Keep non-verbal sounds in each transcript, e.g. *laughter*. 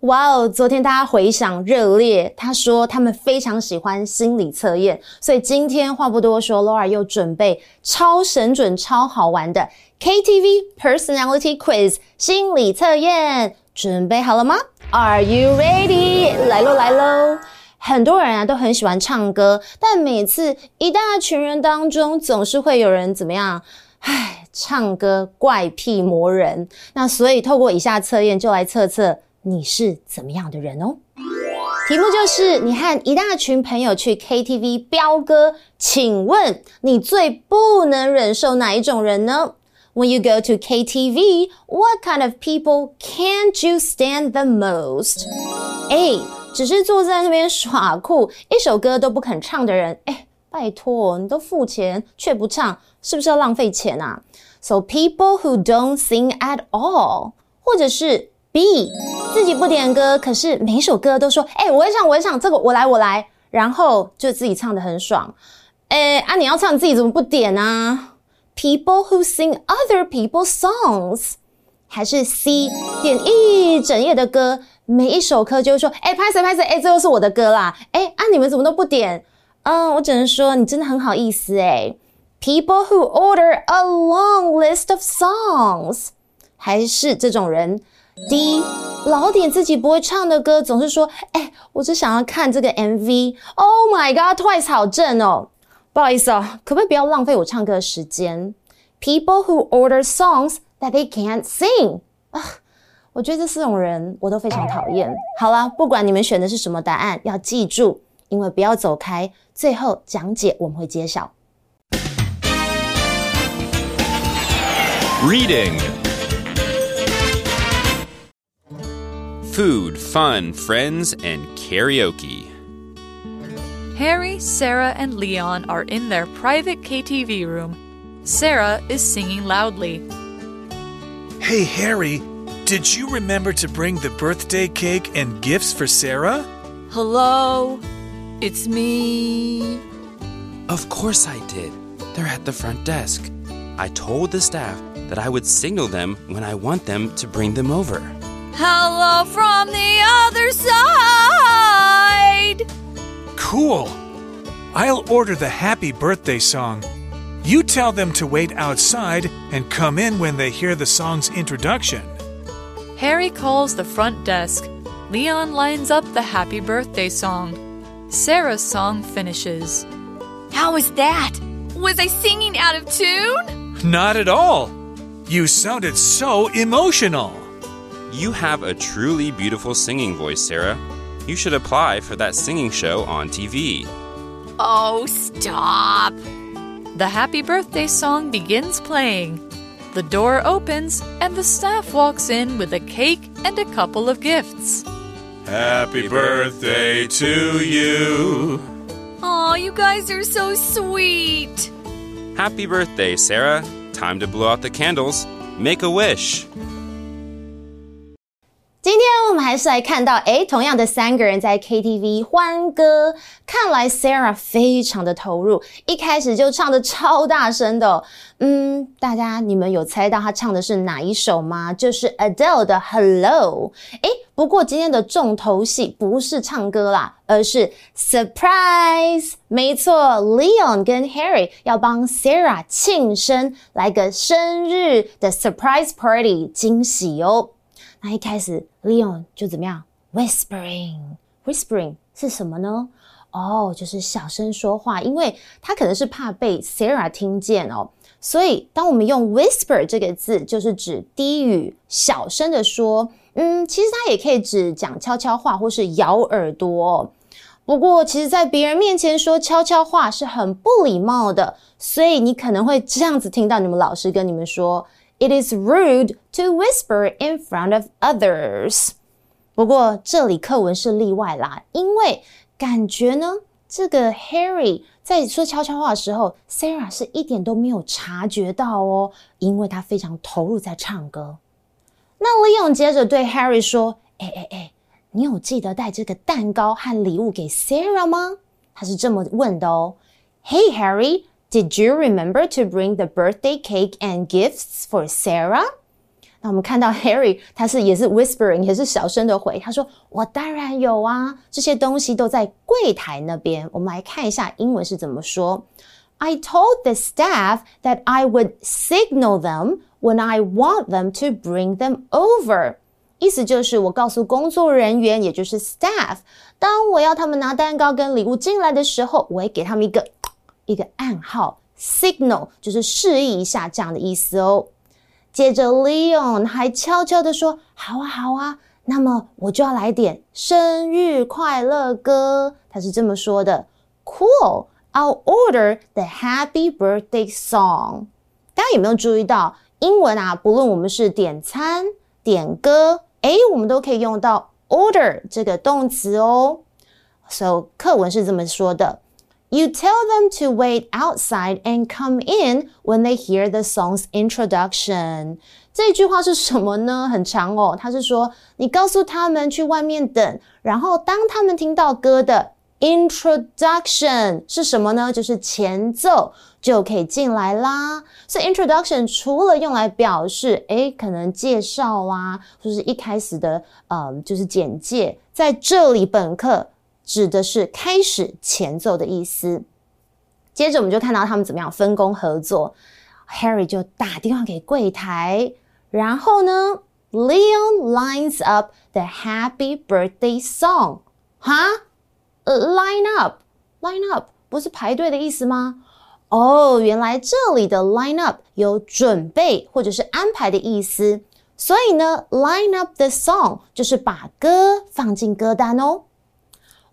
哇哦！昨天大家回响热烈，他说他们非常喜欢心理测验，所以今天话不多说，Laura 又准备超神准、超好玩的 KTV Personality Quiz 心理测验，准备好了吗？Are you ready？来喽来喽！很多人啊都很喜欢唱歌，但每次一大群人当中，总是会有人怎么样？唉，唱歌怪癖魔人。那所以透过以下测验，就来测测。你是怎么样的人哦？题目就是你和一大群朋友去 KTV 飙歌，请问你最不能忍受哪一种人呢？When you go to KTV, what kind of people can't you stand the most? A. 只是坐在那边耍酷，一首歌都不肯唱的人。哎，拜托，你都付钱却不唱，是不是要浪费钱啊？So people who don't sing at all，或者是。B 自己不点歌，可是每首歌都说：“哎、我也想，我也想，这个我来，我来。”然后就自己唱的很爽。哎、啊，你要唱，你自己怎么不点啊？People who sing other people's songs，还是 C 点一整夜的歌，每一首歌就说：“哎、拍谁拍谁，哎，这又是我的歌啦。欸”哎，啊，你们怎么都不点？嗯，我只能说你真的很好意思哎。People who order a long list of songs，还是这种人。第一老点自己不会唱的歌，总是说：“哎，我只想要看这个 MV。”Oh my god，Twice 好正哦！不好意思哦，可不可以不要浪费我唱歌的时间？People who order songs that they can't sing 啊，我觉得这四种人我都非常讨厌。好啦，不管你们选的是什么答案，要记住，因为不要走开，最后讲解我们会揭晓。Reading Food, fun, friends, and karaoke. Harry, Sarah, and Leon are in their private KTV room. Sarah is singing loudly. Hey, Harry, did you remember to bring the birthday cake and gifts for Sarah? Hello, it's me. Of course I did. They're at the front desk. I told the staff that I would signal them when I want them to bring them over. Hello from the other side! Cool. I'll order the happy birthday song. You tell them to wait outside and come in when they hear the song's introduction. Harry calls the front desk. Leon lines up the happy birthday song. Sarah's song finishes. How was that? Was I singing out of tune? Not at all. You sounded so emotional. You have a truly beautiful singing voice, Sarah. You should apply for that singing show on TV. Oh, stop. The happy birthday song begins playing. The door opens and the staff walks in with a cake and a couple of gifts. Happy birthday to you. Oh, you guys are so sweet. Happy birthday, Sarah. Time to blow out the candles. Make a wish. 今天我们还是来看到，诶，同样的三个人在 KTV 欢歌。看来 Sarah 非常的投入，一开始就唱得超大声的哦。嗯，大家你们有猜到他唱的是哪一首吗？就是 Adele 的 Hello。诶，不过今天的重头戏不是唱歌啦，而是 Surprise。没错，Leon 跟 Harry 要帮 Sarah 庆生，来个生日的 Surprise Party 惊喜哦。那一开始，Leon 就怎么样？Whispering，Whispering 是什么呢？哦、就是小声说话，因为他可能是怕被 Sarah 听见哦。所以，当我们用 whisper 这个字，就是指低语、小声的说。嗯，其实它也可以指讲悄悄话或是咬耳朵。不过，其实在别人面前说悄悄话是很不礼貌的，所以你可能会这样子听到你们老师跟你们说。It is rude to whisper in front of others。不过这里课文是例外啦，因为感觉呢，这个 Harry 在说悄悄话的时候，Sarah 是一点都没有察觉到哦，因为他非常投入在唱歌。那 Leon 接着对 Harry 说：“哎哎哎，你有记得带这个蛋糕和礼物给 Sarah 吗？”他是这么问的哦。Hey Harry。Did you remember to bring the birthday cake and gifts for Sarah？ 那我们看到 Harry，他是也是 whispering，也是小声的回，他说：“我当然有啊，这些东西都在柜台那边。”我们来看一下英文是怎么说：“I told the staff that I would signal them when I want them to bring them over。”意思就是我告诉工作人员，也就是 staff，当我要他们拿蛋糕跟礼物进来的时候，我会给他们一个 一个暗号，signal 就是示意一下这样的意思哦。接着，Leon 还悄悄地说：“好啊，好啊，那么我就要来点生日快乐歌。”他是这么说的：“Cool, I'll order the Happy Birthday song。”大家有没有注意到，英文啊，不论我们是点餐、点歌，诶，我们都可以用到 order 这个动词哦。So 课文是这么说的。You tell them to wait outside and come in when they hear the song's introduction。这句话是什么呢？很长哦。他是说，你告诉他们去外面等，然后当他们听到歌的 introduction 是什么呢？就是前奏，就可以进来啦。所以 introduction 除了用来表示，诶，可能介绍啊，或者是一开始的，呃，就是简介，在这里本课。指的是开始前奏的意思。接着我们就看到他们怎么样分工合作。Harry 就打电话给柜台，然后呢，Leon lines up the Happy Birthday song。哈？Line up，line up 不是排队的意思吗？哦，原来这里的 line up 有准备或者是安排的意思。所以呢，line up the song 就是把歌放进歌单哦。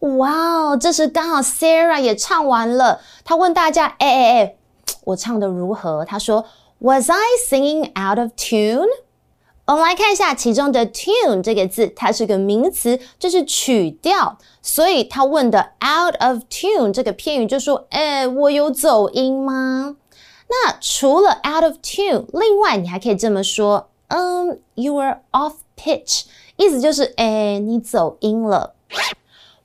哇哦！这时刚好 Sarah 也唱完了，她问大家：“哎哎哎，我唱得如何？”她说：“Was I singing out of tune？” 我们来看一下其中的 “tune” 这个字，它是个名词，就是曲调。所以他问的 “out of tune” 这个片语就说：“哎，我有走音吗？”那除了 “out of tune”，另外你还可以这么说：“嗯，you are off pitch”，意思就是：“哎，你走音了。”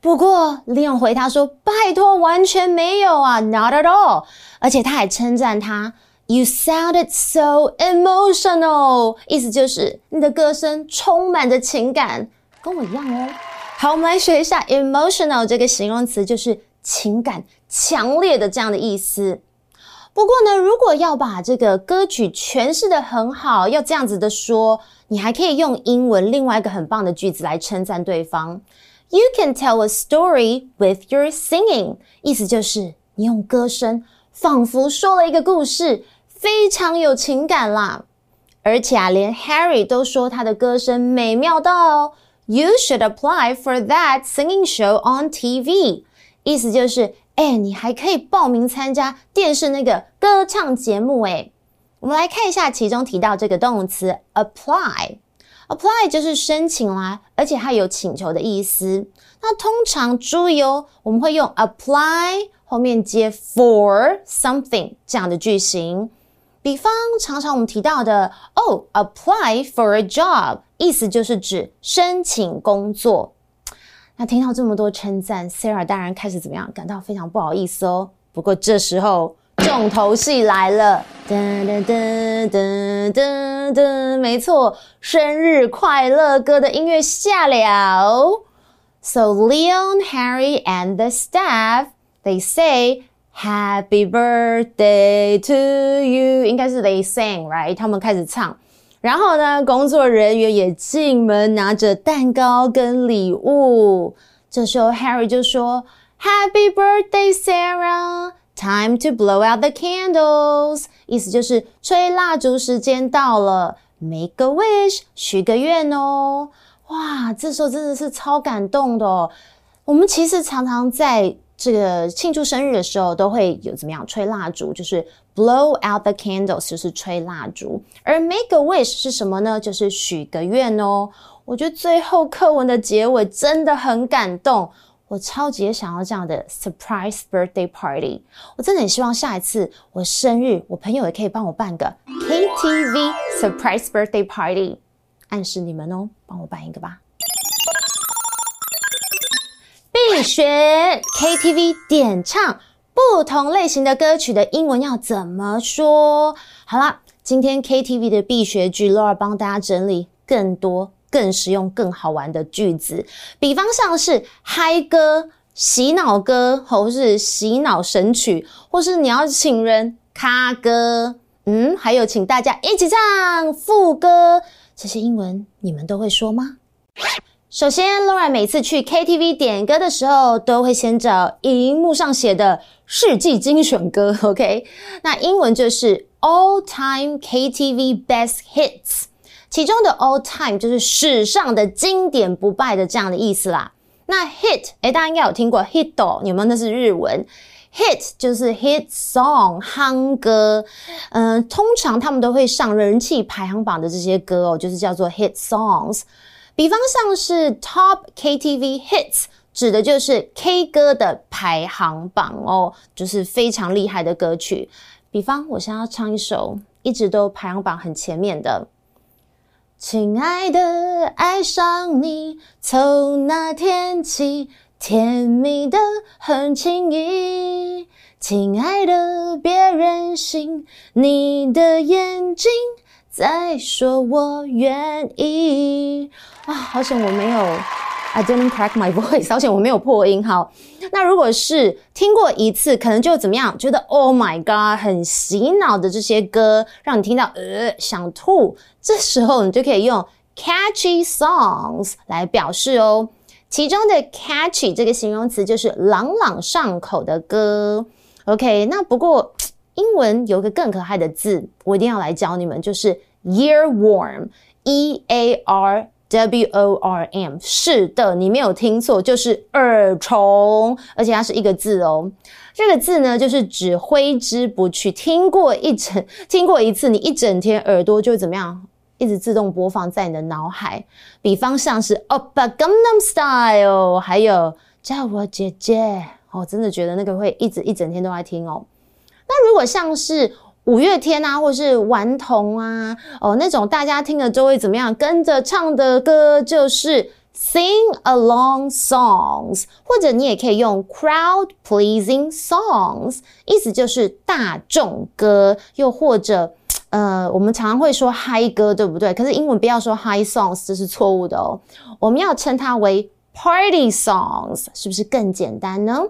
不过，Leon 回他说：“拜托，完全没有啊，Not at all。”而且他还称赞他：“You sounded so emotional。”意思就是你的歌声充满着情感，跟我一样哦。好，我们来学一下 emotional 这个形容词，就是情感强烈的这样的意思。不过呢，如果要把这个歌曲诠释得很好，要这样子的说，你还可以用英文另外一个很棒的句子来称赞对方。You can tell a story with your singing，意思就是你用歌声仿佛说了一个故事，非常有情感啦。而且啊，连 Harry 都说他的歌声美妙到哦，You should apply for that singing show on TV。意思就是，哎，你还可以报名参加电视那个歌唱节目诶。我们来看一下其中提到这个动词 apply。Apply 就是申请啦，而且它有请求的意思。那通常注意哦，我们会用 apply 后面接 for something 这样的句型。比方常常我们提到的哦，apply for a job，意思就是指申请工作。那听到这么多称赞，Sarah 当然开始怎么样？感到非常不好意思哦。不过这时候。重头戏来了，噔噔噔噔噔噔，没错，生日快乐歌的音乐下了。So Leon, Harry, and the staff, they say Happy birthday to you。应该是 they sang, right？他们开始唱。然后呢，工作人员也进门拿着蛋糕跟礼物。这时候 Harry 就说：“Happy birthday, Sarah。” Time to blow out the candles，意思就是吹蜡烛时间到了。Make a wish，许个愿哦。哇，这时候真的是超感动的哦。我们其实常常在这个庆祝生日的时候，都会有怎么样吹蜡烛，就是 blow out the candles，就是吹蜡烛。而 make a wish 是什么呢？就是许个愿哦。我觉得最后课文的结尾真的很感动。我超级想要这样的 surprise birthday party，我真的很希望下一次我生日，我朋友也可以帮我办个 KTV surprise birthday party，暗示你们哦，帮我办一个吧。必学 KTV 点唱不同类型的歌曲的英文要怎么说？好啦，今天 KTV 的必学句，Laura 帮大家整理更多、更实用、更好玩的句子。比方像是嗨歌、洗脑歌，或是洗脑神曲，或是你要请人卡歌，嗯，还有请大家一起唱副歌，这些英文你们都会说吗？首先，Laura 每次去 KTV 点歌的时候，都会先找荧幕上写的世纪精选歌，OK？那英文就是 All Time KTV Best Hits，其中的 All Time 就是史上的经典不败的这样的意思啦。那 Hit，诶，大家应该有听过 Hit，有没有？那是日文，Hit 就是 Hit Song，夯歌。嗯、通常他们都会上人气排行榜的这些歌哦，就是叫做 Hit Songs。比方像是 Top KTV Hits，指的就是 K 歌的排行榜哦，就是非常厉害的歌曲。比方我现在要唱一首一直都排行榜很前面的《亲爱的爱上你》，从那天起甜蜜的很轻易。亲爱的别任性，你的眼睛。在说我愿意啊！好像我没有，I didn't crack my *laughs* voice。好险我没有破音。好，那如果是听过一次，可能就怎么样？觉得 Oh my God，很洗脑的这些歌，让你听到呃想吐。这时候你就可以用 catchy songs 来表示哦。其中的 catchy 这个形容词就是朗朗上口的歌。OK，那不过。英文有个更可爱的字，我一定要来教你们，就是 earworm，e a r w o r m。是的，你没有听错，就是耳虫，而且它是一个字哦。这个字呢，就是指挥之不去。听过一整，听过一次，你一整天耳朵就会怎么样？一直自动播放在你的脑海。比方像是 Oppa Gangnam Style，还有叫我姐姐，我、真的觉得那个会一直一整天都在听哦。那如果像是五月天啊，或是顽童啊，哦，那种大家听了就会怎么样跟着唱的歌，就是 sing along songs，或者你也可以用 crowd pleasing songs，意思就是大众歌，又或者呃，我们常常会说嗨歌，对不对？可是英文不要说 high songs，这是错误的哦，我们要称它为 party songs，是不是更简单呢？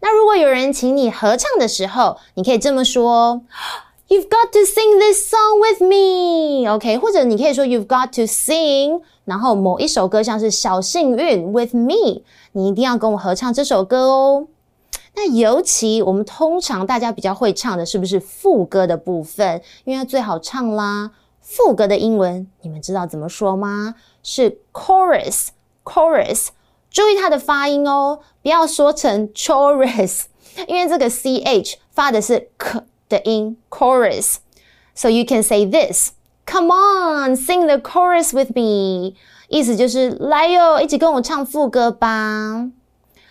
那如果有人请你合唱的时候，你可以这么说：*gasps* You've got to sing this song with me，OK？或者你可以说 You've got to sing，然后某一首歌像是小幸运 with me，你一定要跟我合唱这首歌哦。那尤其我们通常大家比较会唱的是不是副歌的部分？因为它最好唱啦。副歌的英文你们知道怎么说吗？是 chorus，chorus。注意它的发音哦，不要说成 chorus，因为这个 ch 发的是 k 的音，chorus。So you can say this, come on, sing the chorus with me，意思就是来哟，一起跟我唱副歌吧。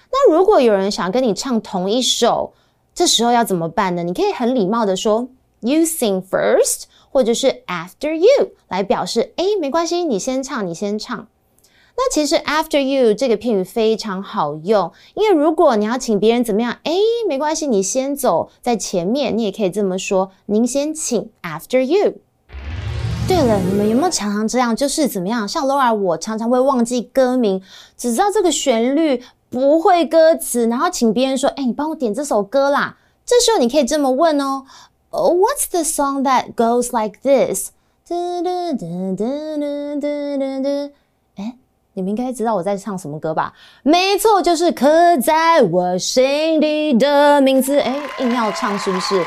那如果有人想跟你唱同一首，这时候要怎么办呢？你可以很礼貌的说 you sing first，或者是 after you 来表示，诶，没关系，你先唱，你先唱。那其实 after you 这个片语非常好用，因为如果你要请别人怎么样，哎，没关系，你先走在前面，你也可以这么说，您先请 after you。对了，你们有没有常常这样，就是怎么样？像 Laura，我常常会忘记歌名，只知道这个旋律，不会歌词，然后请别人说，哎，你帮我点这首歌啦。这时候你可以这么问哦，What's the song that goes like this？你们应该知道我在唱什么歌吧？没错，就是刻在我心底的名字。诶，硬要唱是不是？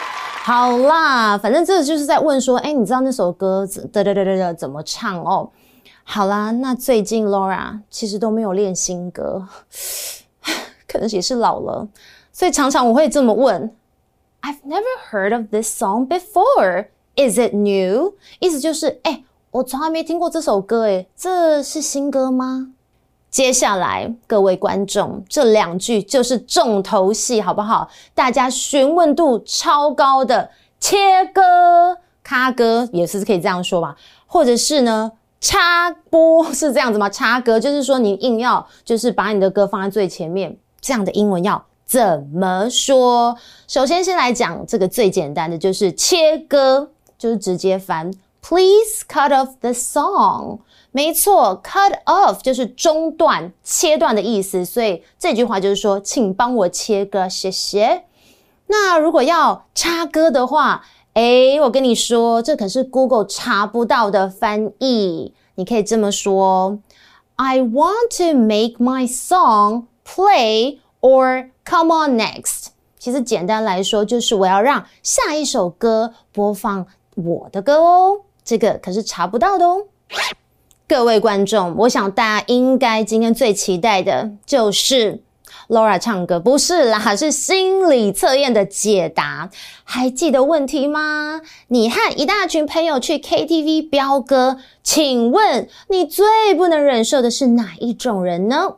好啦，反正这就是在问说，诶，你知道那首歌怎么唱哦？好啦，那最近 Laura 其实都没有练新歌，*sighs* 可能也是老了，所以常常我会这么问：I've never heard of this song before. Is it new？意思就是，诶我从来没听过这首歌，诶，这是新歌吗？接下来，各位观众，这两句就是重头戏，好不好？大家询问度超高的切歌、卡歌也是可以这样说吧？或者是呢，插播是这样子吗？插歌就是说你硬要就是把你的歌放在最前面，这样的英文要怎么说？首先，先来讲这个最简单的，就是切歌，就是直接翻。Please cut off the song。没错，cut off 就是中断、切断的意思，所以这句话就是说，请帮我切歌，谢谢。那如果要插歌的话，诶，我跟你说，这可是 Google 查不到的翻译。你可以这么说：I want to make my song play or come on next。其实简单来说，就是我要让下一首歌播放我的歌哦。这个可是查不到的哦。各位观众，我想大家应该今天最期待的就是 Laura 唱歌，不是啦，是心理测验的解答。还记得问题吗？你和一大群朋友去 KTV 飙歌，请问你最不能忍受的是哪一种人呢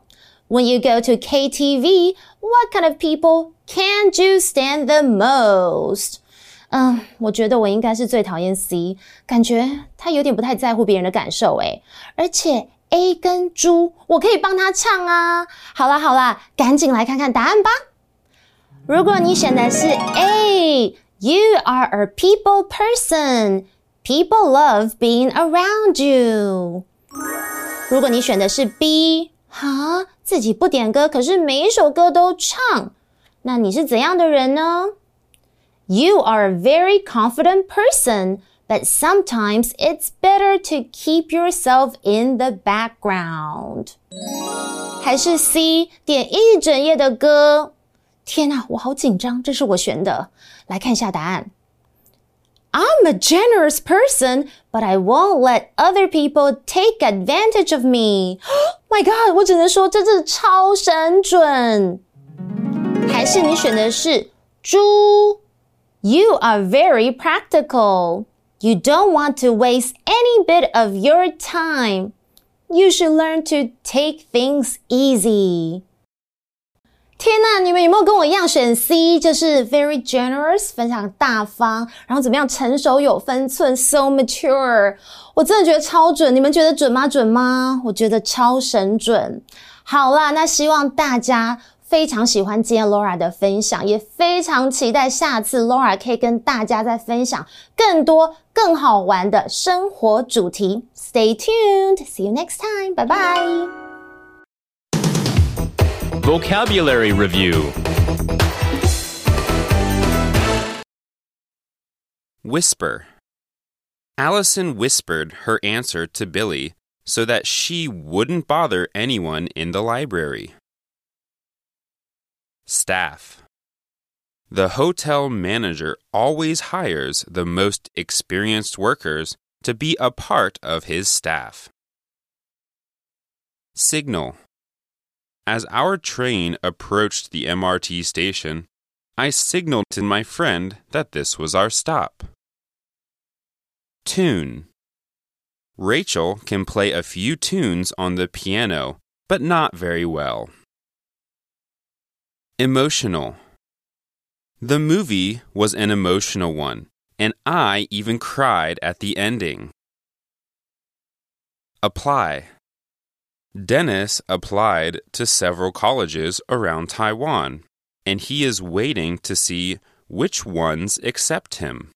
？When you go to KTV, what kind of people can't you stand the most? 嗯，我觉得我应该是最讨厌 C，感觉他有点不太在乎别人的感受诶，而且 A 跟猪，我可以帮他唱啊。好啦好啦，赶紧来看看答案吧。如果你选的是 A，You are a people person，People love being around you。如果你选的是 B，哈，自己不点歌，可是每一首歌都唱，那你是怎样的人呢 ？You are a very confident person, but sometimes it's better to keep yourself in the background. 还是 C 点一整夜的歌？天哪，我好紧张，这是我选的。来看一下答案。I'm a generous person, but I won't let other people take advantage of me. *gasps* My God，我只能说这是超神准。还是你选的是猪 ？You are very practical. You don't want to waste any bit of your time. You should learn to take things easy. 天哪，你们有没有跟我一样选 C？就是 very generous，非常大方，然后怎么样，成熟有分寸，so mature。我真的觉得超准，你们觉得准吗？准吗？我觉得超神准。好啦，那希望大家。 非常喜欢今天 Laura 的分享，也非常期待下次 Laura 可以跟大家再分享更多更好玩的生活主题。Stay tuned. See you next time. Bye bye. Vocabulary Review Whisper Allison whispered her answer to Billy so that she wouldn't bother anyone in the library. Staff The hotel manager always hires the most experienced workers to be a part of his staff. Signal As our train approached the MRT station, I signaled to my friend that this was our stop. Tune Rachel can play a few tunes on the piano, but not very well. Emotional. The movie was an emotional one, and I even cried at the ending. Apply. Dennis applied to several colleges around Taiwan, and he is waiting to see which ones accept him.